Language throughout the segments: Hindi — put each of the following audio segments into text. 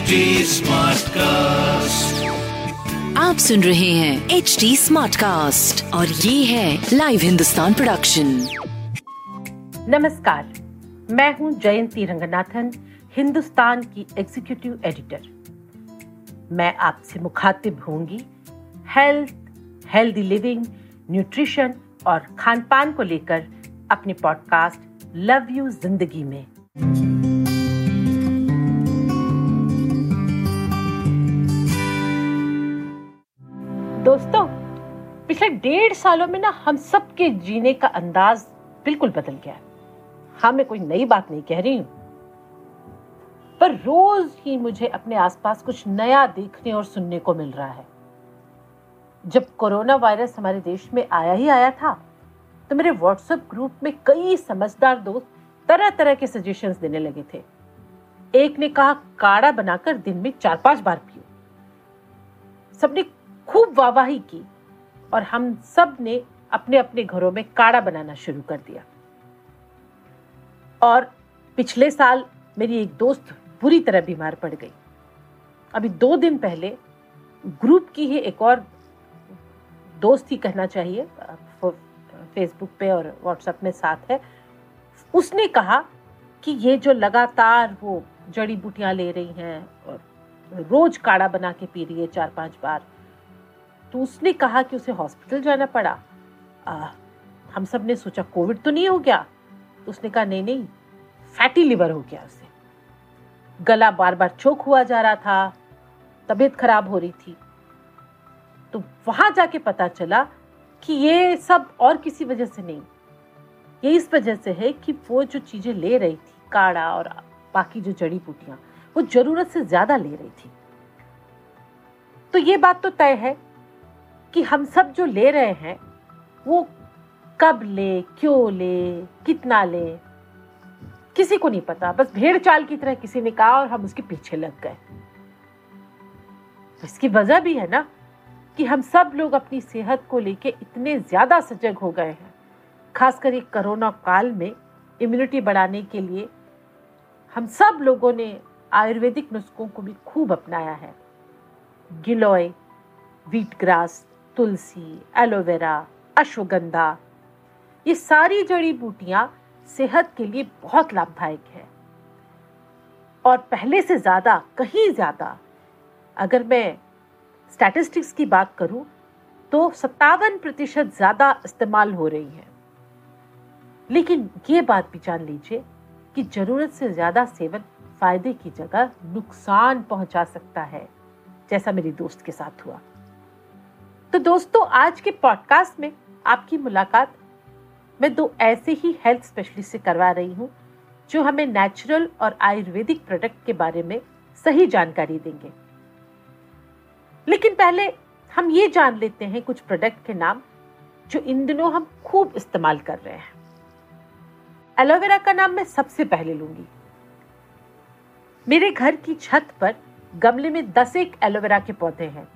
HD Smartcast. आप सुन रहे हैं एच डी स्मार्ट कास्ट और ये है लाइव हिंदुस्तान प्रोडक्शन नमस्कार मैं हूँ जयंती रंगनाथन हिंदुस्तान की एग्जीक्यूटिव एडिटर मैं आपसे मुखातिब होंगी हेल्थ हेल्दी लिविंग न्यूट्रिशन और खान पान को लेकर अपने पॉडकास्ट लव यू ज़िंदगी में. दोस्तों, पिछले डेढ़ सालों में ना हम सबके जीने का अंदाज बिल्कुल बदल गया है। हाँ मैं कोई नई बात नहीं कह रही हूँ, पर रोज ही मुझे अपने आसपास कुछ नया देखने और सुनने को मिल रहा है। जब कोरोना वायरस हमारे देश में आया ही आया था तो मेरे व्हाट्सएप ग्रुप में कई समझदार दोस्त तरह तरह के सजेशंस देने लगे थे। एक ने कहा, काढ़ा बनाकर दिन में चार पाँच बार पियो। सबने खूब वाहवाही की और हम सबने अपने अपने घरों में काढ़ा बनाना शुरू कर दिया। और पिछले साल मेरी एक दोस्त बुरी तरह बीमार पड़ गई। अभी दो दिन पहले ग्रुप की ही एक और दोस्त ही कहना चाहिए फेसबुक पे और व्हाट्सएप में साथ है। उसने कहा कि ये जो लगातार वो जड़ी बूटियाँ ले रही हैं और रोज काढ़ा बना के पी रही है चार पाँच बार तो उसने कहा कि उसे हॉस्पिटल जाना पड़ा। आ, हम सबने सोचा कोविड तो नहीं हो गया। तो उसने कहा नहीं नहीं फैटी लिवर हो गया उसे। गला बार बार चोक हुआ जा रहा था तबीयत खराब हो रही थी। तो वहाँ जाके पता चला कि ये सब और किसी वजह से नहीं। ये इस वजह से है कि वो जो चीज़ें ले रही थी काढ़ा और बाकी जो जड़ी बूटियाँ वो ज़रूरत से ज़्यादा ले रही थी। तो ये बात तो तय है कि हम सब जो ले रहे हैं, वो कब ले, क्यों ले, कितना ले? किसी को नहीं पता, बस भेड़ चाल की तरह किसी ने कहा और हम उसके पीछे लग गए। इसकी वजह भी है ना कि हम सब लोग अपनी सेहत को लेके इतने ज़्यादा सजग हो गए हैं। खासकर ये कोरोना काल में इम्यूनिटी बढ़ाने के लिए हम सब लोगों ने आयुर्वेदिक नुस्खों को भी खूब अपनाया है। Giloy wheat grass tulsi aloe vera ashwagandha, ये सारी जड़ी बूटियाँ सेहत के लिए बहुत लाभदायक है। और पहले से ज़्यादा, कहीं ज़्यादा, अगर मैं स्टैटिस्टिक्स की बात करूँ तो सत्तावन प्रतिशत ज़्यादा इस्तेमाल हो रही है। लेकिन ये बात भी जान लीजिए कि ज़रूरत से ज़्यादा सेवन फ़ायदे की जगह नुकसान पहुँचा सकता है, जैसा मेरी दोस्त के साथ हुआ। तो दोस्तों, आज के पॉडकास्ट में आपकी मुलाकात मैं दो ऐसे ही हेल्थ स्पेशलिस्ट से करवा रही हूँ, जो हमें नेचुरल और आयुर्वेदिक प्रोडक्ट के बारे में सही जानकारी देंगे। लेकिन पहले हम ये जान लेते हैं कुछ प्रोडक्ट के नाम, जो इन दिनों हम खूब इस्तेमाल कर रहे हैं। एलोवेरा का नाम मैं सबसे पहले लूँगी। मेरे घर की छत पर गमले में दस एक एलोवेरा के पौधे हैं।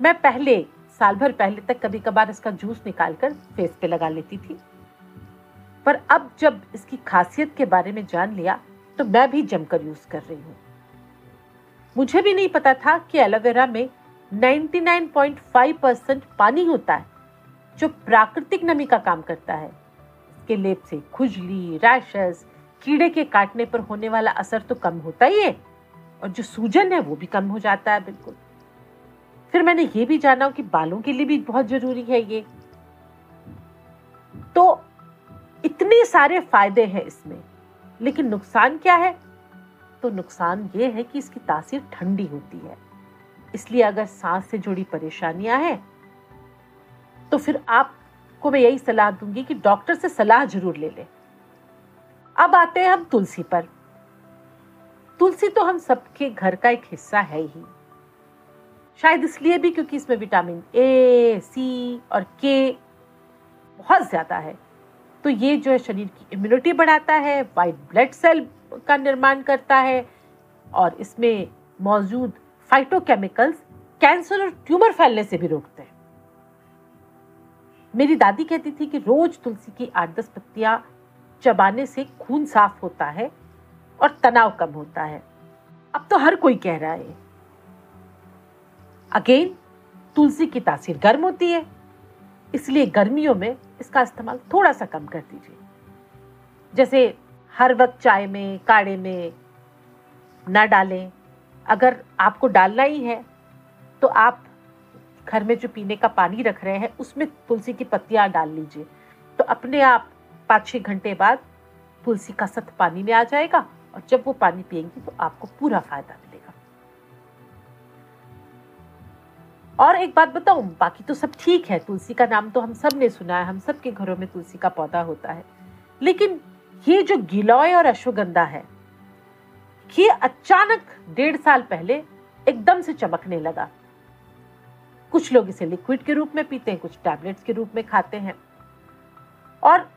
मैं पहले, साल भर पहले तक कभी कभार इसका जूस निकालकर फेस पे लगा लेती थी। पर अब जब इसकी खासियत के बारे में जान लिया तो मैं भी जमकर यूज़ कर रही हूँ। मुझे भी नहीं पता था कि एलोवेरा में 99.5 परसेंट पानी होता है, जो प्राकृतिक नमी का काम करता है। इसके लेप से खुजली, रैशेस, कीड़े के काटने पर होने वाला असर तो कम होता ही है, और जो सूजन है वो भी कम हो जाता है, बिल्कुल। फिर मैंने ये भी जाना कि बालों के लिए भी बहुत ज़रूरी है ये। तो इतने सारे फ़ायदे हैं इसमें, लेकिन नुकसान क्या है? तो नुकसान ये है कि इसकी तासीर ठंडी होती है। इसलिए अगर सांस से जुड़ी परेशानियाँ हैं तो फिर आपको मैं यही सलाह दूँगी कि डॉक्टर से सलाह ज़रूर ले लें। अब आते हैं हम तुलसी पर। तुलसी तो हम सबके घर का एक हिस्सा है ही। शायद इसलिए भी क्योंकि इसमें विटामिन ए सी और के बहुत ज़्यादा है। तो ये जो है शरीर की इम्यूनिटी बढ़ाता है वाइट ब्लड सेल का निर्माण करता है और इसमें मौजूद फाइटोकेमिकल्स कैंसर और ट्यूमर फैलने से भी रोकते हैं। मेरी दादी कहती थी कि रोज तुलसी की आठ दस पत्तियाँ चबाने से खून साफ़ होता है और तनाव कम होता है। अब तो हर कोई कह रहा है। अगेन तुलसी की तासीर गर्म होती है, इसलिए गर्मियों में इसका इस्तेमाल थोड़ा सा कम कर दीजिए। जैसे हर वक्त चाय में, काढ़े में ना डालें। अगर आपको डालना ही है तो आप घर में जो पीने का पानी रख रहे हैं, उसमें तुलसी की पत्तियाँ डाल लीजिए। तो अपने आप पाँच छः घंटे बाद तुलसी का सत पानी में आ जाएगा और जब वो पानी पिएँगी तो आपको पूरा फ़ायदा मिलेगा और एक बात बताऊँ, बाकी तो सब ठीक है। तुलसी का नाम तो हम सबने सुना है, हम सब के घरों में तुलसी का पौधा होता है। लेकिन ये जो गिलॉय और अश्वगंधा है, ये अचानक डेढ़ साल पहले एकदम से चमकने लगा। कुछ लोग इसे लिक्विड के रूप में पीते हैं, कुछ टैबलेट्स के रूप में खाते हैं। और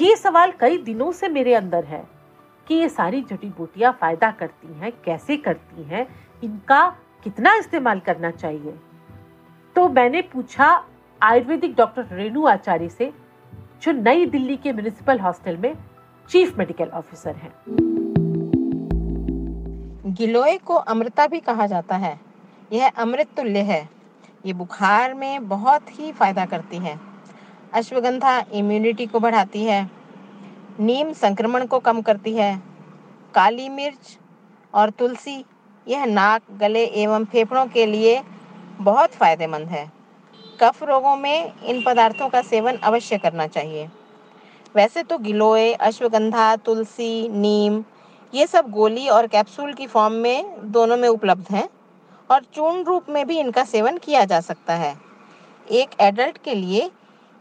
ये सवाल कई दिनों से मेरे अंदर है कि ये सारी जड़ी बूटियाँ फ़ायदा करती हैं, कैसे करती हैं? इनका कितना इस्तेमाल करना चाहिए? तो मैंने पूछा आयुर्वेदिक डॉक्टर रेणु आचार्य से, जो नई दिल्ली के म्यूनिसिपल हॉस्टल में चीफ मेडिकल ऑफिसर हैं। गिलोय को अमृता भी कहा जाता है। यह अमृत तुल्य है। ये बुखार में बहुत ही फ़ायदा करती है। अश्वगंधा इम्यूनिटी को बढ़ाती है। नीम संक्रमण को कम करती है। काली मिर्च और तुलसी, यह नाक, गले एवं फेफड़ों के लिए बहुत फ़ायदेमंद है। कफ रोगों में इन पदार्थों का सेवन अवश्य करना चाहिए। वैसे तो गिलोय, अश्वगंधा, तुलसी, नीम, ये सब गोली और कैप्सूल की फॉर्म में दोनों में उपलब्ध हैं और चूर्ण रूप में भी इनका सेवन किया जा सकता है। एक एडल्ट के लिए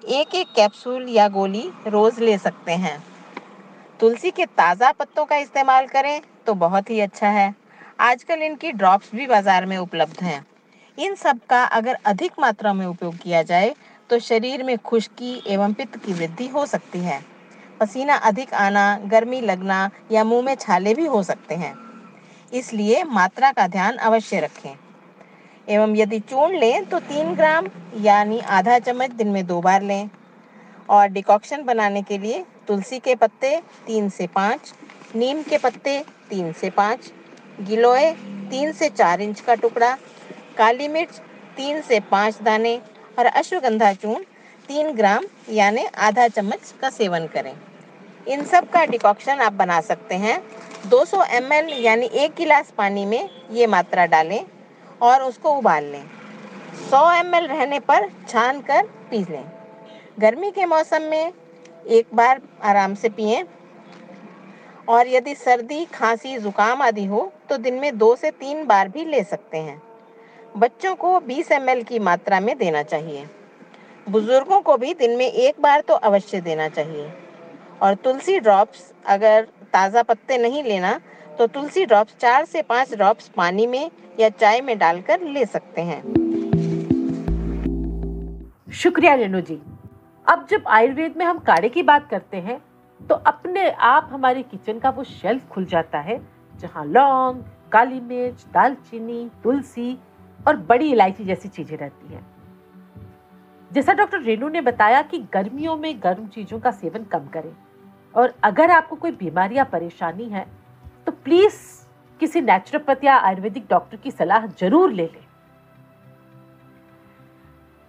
एक एक कैप्सूल या गोली रोज ले सकते हैं। तुलसी के ताज़ा पत्तों का इस्तेमाल करें तो बहुत ही अच्छा है। आजकल इनकी ड्रॉप्स भी बाज़ार में उपलब्ध हैं। इन सब का अगर अधिक मात्रा में उपयोग किया जाए तो शरीर में खुश्की एवं पित्त की वृद्धि हो सकती है। पसीना अधिक आना, गर्मी लगना या मुँह में छाले भी हो सकते हैं। इसलिए मात्रा का ध्यान अवश्य रखें। एवं यदि चूर्ण लें तो तीन ग्राम यानी आधा चम्मच दिन में दो बार लें। और डिकॉक्शन बनाने के लिए तुलसी के पत्ते तीन से पाँच, नीम के पत्ते तीन से पाँच, गिलोय तीन से चार इंच का टुकड़ा काली मिर्च, तीन से पाँच दाने और अश्वगंधा चूर्ण, तीन ग्राम, यानी आधा चम्मच का सेवन करें। इन सब का डिकॉक्शन आप बना सकते हैं। 200 सौ यानी एक गिलास पानी में ये मात्रा डालें और उसको उबाल लें। 100 एम रहने पर छान कर पी लें। गर्मी के मौसम में एक बार आराम से पिए। और यदि सर्दी, खांसी, जुकाम आदि हो तो दिन में दो से तीन बार भी ले सकते हैं। बच्चों को 20 एम की मात्रा में देना चाहिए। बुज़ुर्गों को भी दिन में एक बार तो अवश्य देना चाहिए। और तुलसी ड्रॉप्स अगर ताज़ा पत्ते नहीं लेना तो तुलसी ड्रॉप्स चार से पाँच ड्रॉप्स पानी में या चाय में डालकर ले सकते हैं। शुक्रिया रेणु जी। अब जब आयुर्वेद में हम काढ़े की बात करते हैं तो अपने आप हमारे किचन का वो शेल्फ खुल जाता है, जहाँ लौंग, काली मिर्च, दालचीनी, तुलसी और बड़ी इलायची जैसी चीज़ें रहती हैं। जैसा डॉक्टर रेणु ने बताया कि गर्मियों में गर्म चीज़ों का सेवन कम करें। और अगर आपको कोई बीमारी या परेशानी है तो प्लीज़ किसी नेचुरोपैथ या आयुर्वेदिक डॉक्टर की सलाह ज़रूर ले लें।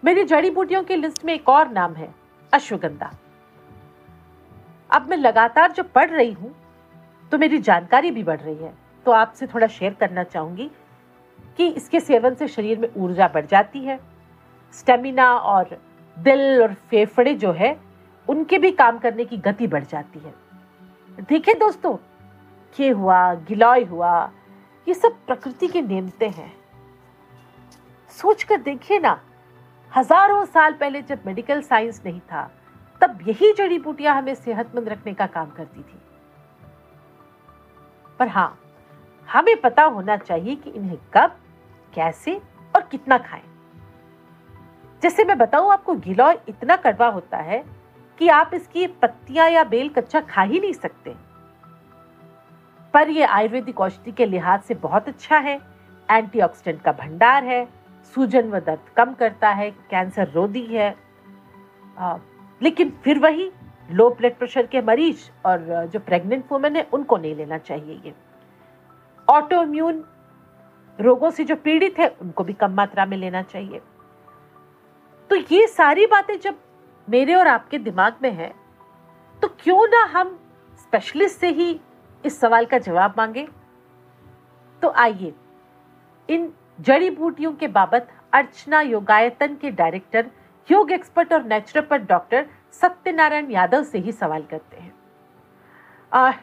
मेरी जड़ी बूटियों की लिस्ट में एक और नाम है, अश्वगंधा। अब मैं लगातार जो पढ़ रही हूँ तो मेरी जानकारी भी बढ़ रही है तो आपसे थोड़ा शेयर करना चाहूँगी कि इसके सेवन से शरीर में ऊर्जा बढ़ जाती है। स्टेमिना और दिल और फेफड़े जो है, उनके भी काम करने की गति बढ़ जाती है। देखिए दोस्तों, ये हुआ, गिलॉय हुआ, ये सब प्रकृति के नियमते हैं। सोच कर देखिए ना, हज़ारों साल पहले जब मेडिकल साइंस नहीं था, तब यही जड़ी बूटियाँ हमें सेहतमंद रखने का काम करती थी। पर हाँ हमें पता होना चाहिए कि इन्हें कब कैसे और कितना खाएँ। जैसे मैं बताऊँ आपको गिलॉय इतना कड़वा होता है कि आप इसकी पत्तियाँ या बेल कच्चा खा ही नहीं सकते। पर यह आयुर्वेदिक औषधि के लिहाज से बहुत अच्छा है। एंटीऑक्सीडेंट का भंडार है सूजन व दर्द कम करता है कैंसर रोधी है। आ, लेकिन फिर वही लो ब्लड प्रेशर के मरीज़ और जो प्रेग्नेंट वुमेन है उनको नहीं लेना चाहिए ये। ऑटोइम्यून रोगों से जो पीड़ित है, उनको भी कम मात्रा में लेना चाहिए। तो ये सारी बातें जब मेरे और आपके दिमाग में है तो क्यों ना हम स्पेशलिस्ट से ही इस सवाल का जवाब मांगे? तो आइए, इन जड़ी बूटियों के बाबत अर्चना योगायतन के डायरेक्टर योग एक्सपर्ट और नेचुरोपैथ डॉक्टर सत्यनारायण यादव से ही सवाल करते हैं।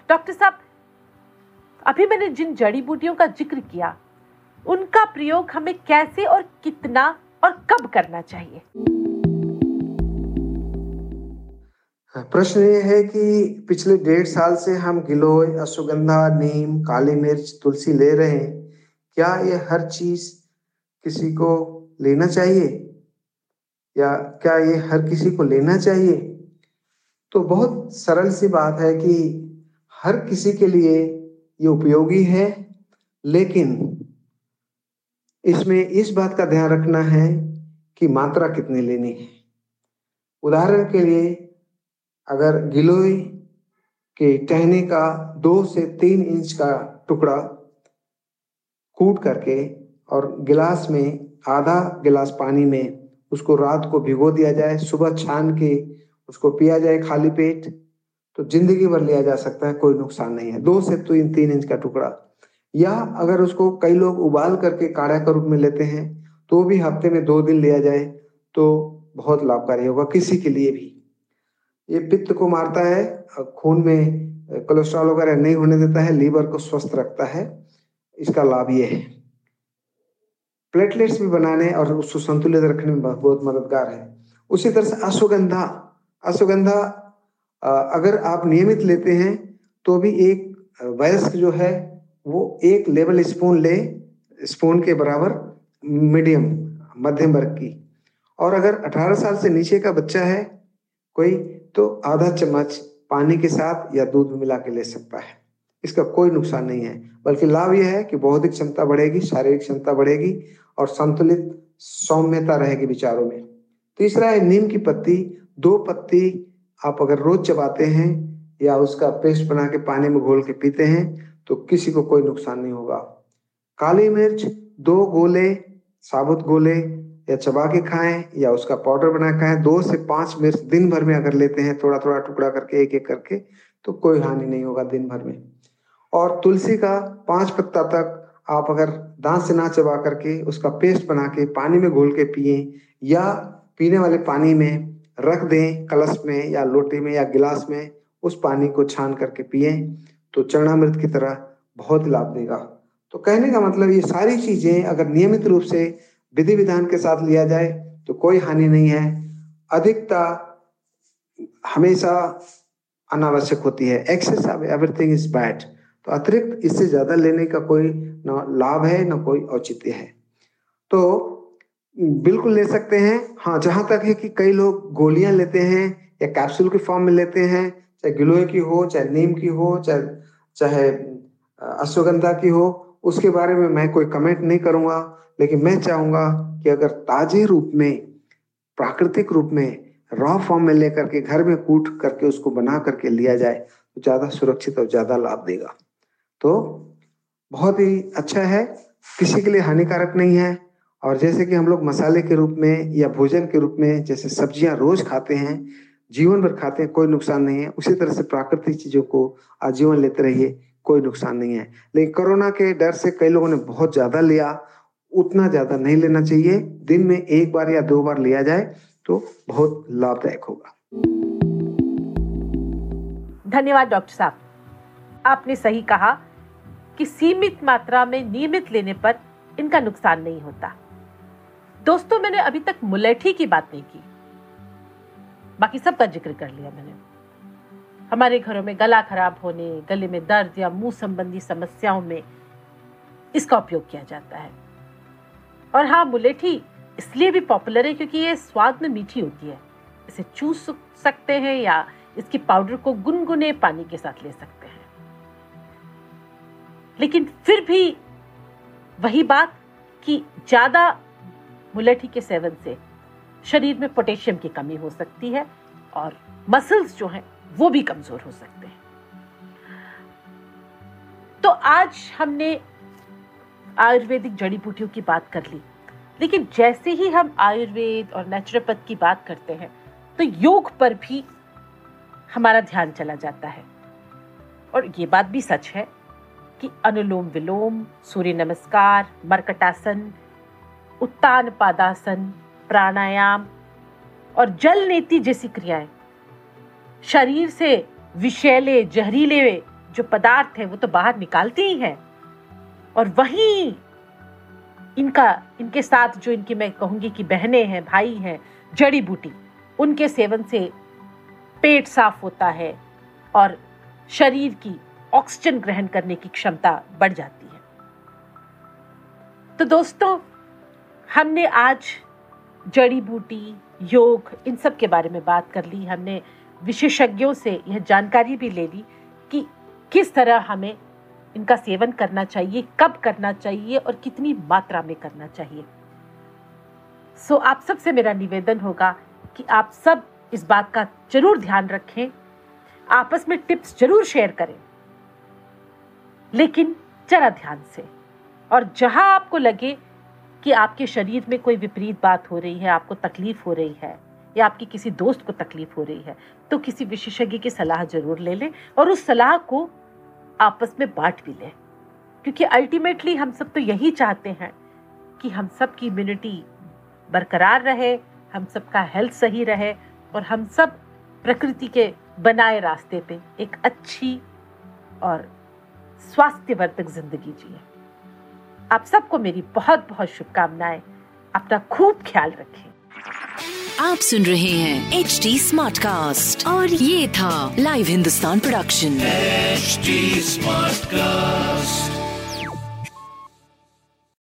डॉक्टर साहब, अभी मैंने जिन जड़ी बूटियों का ज़िक्र किया उनका प्रयोग हमें कैसे और कितना और कब करना चाहिए? प्रश्न ये है कि पिछले डेढ़ साल से हम गिलोय, अश्वगंधा, नीम, काली मिर्च, तुलसी ले रहे हैं। क्या ये हर चीज़ किसी को लेना चाहिए? या क्या ये हर किसी को लेना चाहिए? तो बहुत सरल सी बात है कि हर किसी के लिए ये उपयोगी है, लेकिन इसमें इस बात का ध्यान रखना है कि मात्रा कितनी लेनी है। उदाहरण के लिए, अगर गिलोय के टहने का दो से तीन इंच का टुकड़ा कूट करके और गिलास में, आधा गिलास पानी में उसको रात को भिगो दिया जाए, सुबह छान के उसको पिया जाए खाली पेट तो ज़िंदगी भर लिया जा सकता है, कोई नुकसान नहीं है। दो से तीन तीन इंच का टुकड़ा। या अगर उसको कई लोग उबाल करके काढ़ा के रूप में लेते हैं तो भी हफ़्ते में दो दिन लिया जाए तो बहुत लाभकारी होगा किसी के लिए भी। ये पित्त को मारता है, खून में कोलेस्ट्रॉल वगैरह नहीं होने देता है, लीवर को स्वस्थ रखता है, इसका लाभ ये है। प्लेटलेट्स भी बनाने और उसको संतुलित रखने में बहुत मददगार है। उसी तरह से अश्वगंधा अश्वगंधा अगर आप नियमित लेते हैं तो भी एक वयस्क जो है वो एक लेवल स्पून ले, स्पून के बराबर मीडियम, मध्यम वर्ग की। और अगर 18 साल से नीचे का बच्चा है कोई तो आधा चम्मच पानी के साथ या दूध मिला के ले सकता है। इसका कोई नुकसान नहीं है, बल्कि लाभ यह है कि बौद्धिक क्षमता बढ़ेगी, शारीरिक क्षमता बढ़ेगी और संतुलित सौम्यता रहेगी विचारों में। तीसरा है नीम की पत्ती। दो पत्ती आप अगर रोज चबाते हैं या उसका पेस्ट बना के पानी में घोल के पीते हैं तो किसी को कोई नुकसान नहीं होगा। काली मिर्च, दो गोले, साबुत गोले या चबा के खाएँ या उसका पाउडर बना खाएँ। दो से पाँच मिर्च दिन भर में अगर लेते हैं थोड़ा थोड़ा टुकड़ा करके एक एक करके तो कोई हानि नहीं होगा दिन भर में। और तुलसी का पाँच पत्ता तक आप अगर दांत से ना चबा करके उसका पेस्ट बना के पानी में घोल के पिए या पीने वाले पानी में रख दें, कलश में या लोटे में या गिलास में, उस पानी को छान करके पिए। तो चरणामृत की तरह बहुत लाभ देगा। तो कहने का मतलब ये सारी चीज़ें अगर नियमित रूप से विधि विधान के साथ लिया जाए तो कोई हानि नहीं है। अधिकता हमेशा अनावश्यक होती है। Excess of everything is bad तो अतिरिक्त इससे ज़्यादा लेने का कोई ना लाभ है, ना कोई औचित्य है। तो बिल्कुल ले सकते हैं। हाँ जहाँ तक है कि कई लोग गोलियाँ लेते हैं या कैप्सूल के फॉर्म में लेते हैं चाहे गिलोय की हो, चाहे नीम की हो, चाहे चाहे अश्वगंधा की हो, उसके बारे में मैं कोई कमेंट नहीं करूँगा। लेकिन मैं चाहूँगा कि अगर ताजे रूप में, प्राकृतिक रूप में रॉ फॉर्म में लेकर के, घर में कूट करके उसको बना करके लिया जाए तो ज़्यादा सुरक्षित और ज़्यादा लाभ देगा। तो बहुत ही अच्छा है। किसी के लिए हानिकारक नहीं है। और जैसे कि हम लोग मसाले के रूप में या भोजन के रूप में जैसे सब्ज़ियाँ रोज खाते हैं जीवन भर खाते हैं, कोई नुकसान नहीं है। उसी तरह से प्राकृतिक चीज़ों को आजीवन लेते रहिए, कोई नुकसान नहीं है। लेकिन कोरोना के डर से कई लोगों ने बहुत ज़्यादा लिया, उतना ज़्यादा नहीं लेना चाहिए। दिन में एक बार या दो बार लिया जाए तो बहुत लाभदायक होगा। धन्यवाद, डॉक्टर साहब। आपने सही कहा कि सीमित मात्रा में नियमित लेने पर इनका नुकसान नहीं होता। दोस्तों, मैंने अभी तक मुलेठी की बात नहीं की। बाकी सबका ज़िक्र कर लिया मैंने। हमारे घरों में गला खराब होने, गले में दर्द या मुँह संबंधी समस्याओं में इसका उपयोग किया जाता है। और हाँ मुलेठी इसलिए भी पॉपुलर है क्योंकि ये स्वाद में मीठी होती है। इसे चूस सकते हैं या इसके पाउडर को गुनगुने पानी के साथ ले सकते हैं। लेकिन फिर भी वही बात कि ज़्यादा मुलेठी के सेवन से शरीर में पोटेशियम की कमी हो सकती है और मसल्स जो हैं, वो भी कमज़ोर हो सकते हैं। तो आज हमने आयुर्वेदिक जड़ी बूटियों की बात कर ली, लेकिन जैसे ही हम आयुर्वेद और नेचुरोपैथ की बात करते हैं तो योग पर भी हमारा ध्यान चला जाता है। और ये बात भी सच है कि अनुलोम विलोम, सूर्य नमस्कार, मरकटासन, उत्तान पादासन प्राणायाम और जल नीति जैसी क्रियाएँ। शरीर से विषैले, जहरीले जो पदार्थ है, वो तो बाहर निकालते ही हैं। और वहीं इनका, इनके साथ जो इनकी मैं कहूँगी कि बहनें हैं, भाई हैं, जड़ी बूटी, उनके सेवन से पेट साफ़ होता है और शरीर की ऑक्सीजन ग्रहण करने की क्षमता बढ़ जाती है। तो दोस्तों, हमने आज जड़ी बूटी, योग, इन सब के बारे में बात कर ली हमने। विशेषज्ञों से यह जानकारी भी ले ली कि किस तरह हमें इनका सेवन करना चाहिए, कब करना चाहिए और कितनी मात्रा में करना चाहिए। सो आप सबसे मेरा निवेदन होगा कि आप सब इस बात का ज़रूर ध्यान रखें, आपस में टिप्स ज़रूर शेयर करें। लेकिन जरा ध्यान से, और जहाँ आपको लगे कि आपके शरीर में कोई विपरीत बात हो रही है, आपको तकलीफ़ हो रही है, या आपकी किसी दोस्त को तकलीफ़ हो रही है तो किसी विशेषज्ञ की सलाह ज़रूर ले लें और उस सलाह को आपस में बांट भी लें। क्योंकि अल्टीमेटली हम सब तो यही चाहते हैं कि हम सब की इम्यूनिटी बरकरार रहे, हम सबका हेल्थ सही रहे और हम सब प्रकृति के बनाए रास्ते पे एक अच्छी और स्वास्थ्यवर्धक ज़िंदगी जिए। आप सबको मेरी बहुत बहुत शुभकामनाएँ। अपना खूब ख्याल रखें। आप सुन रहे हैं एच डी स्मार्ट कास्ट और ये था live Hindustan production smart cast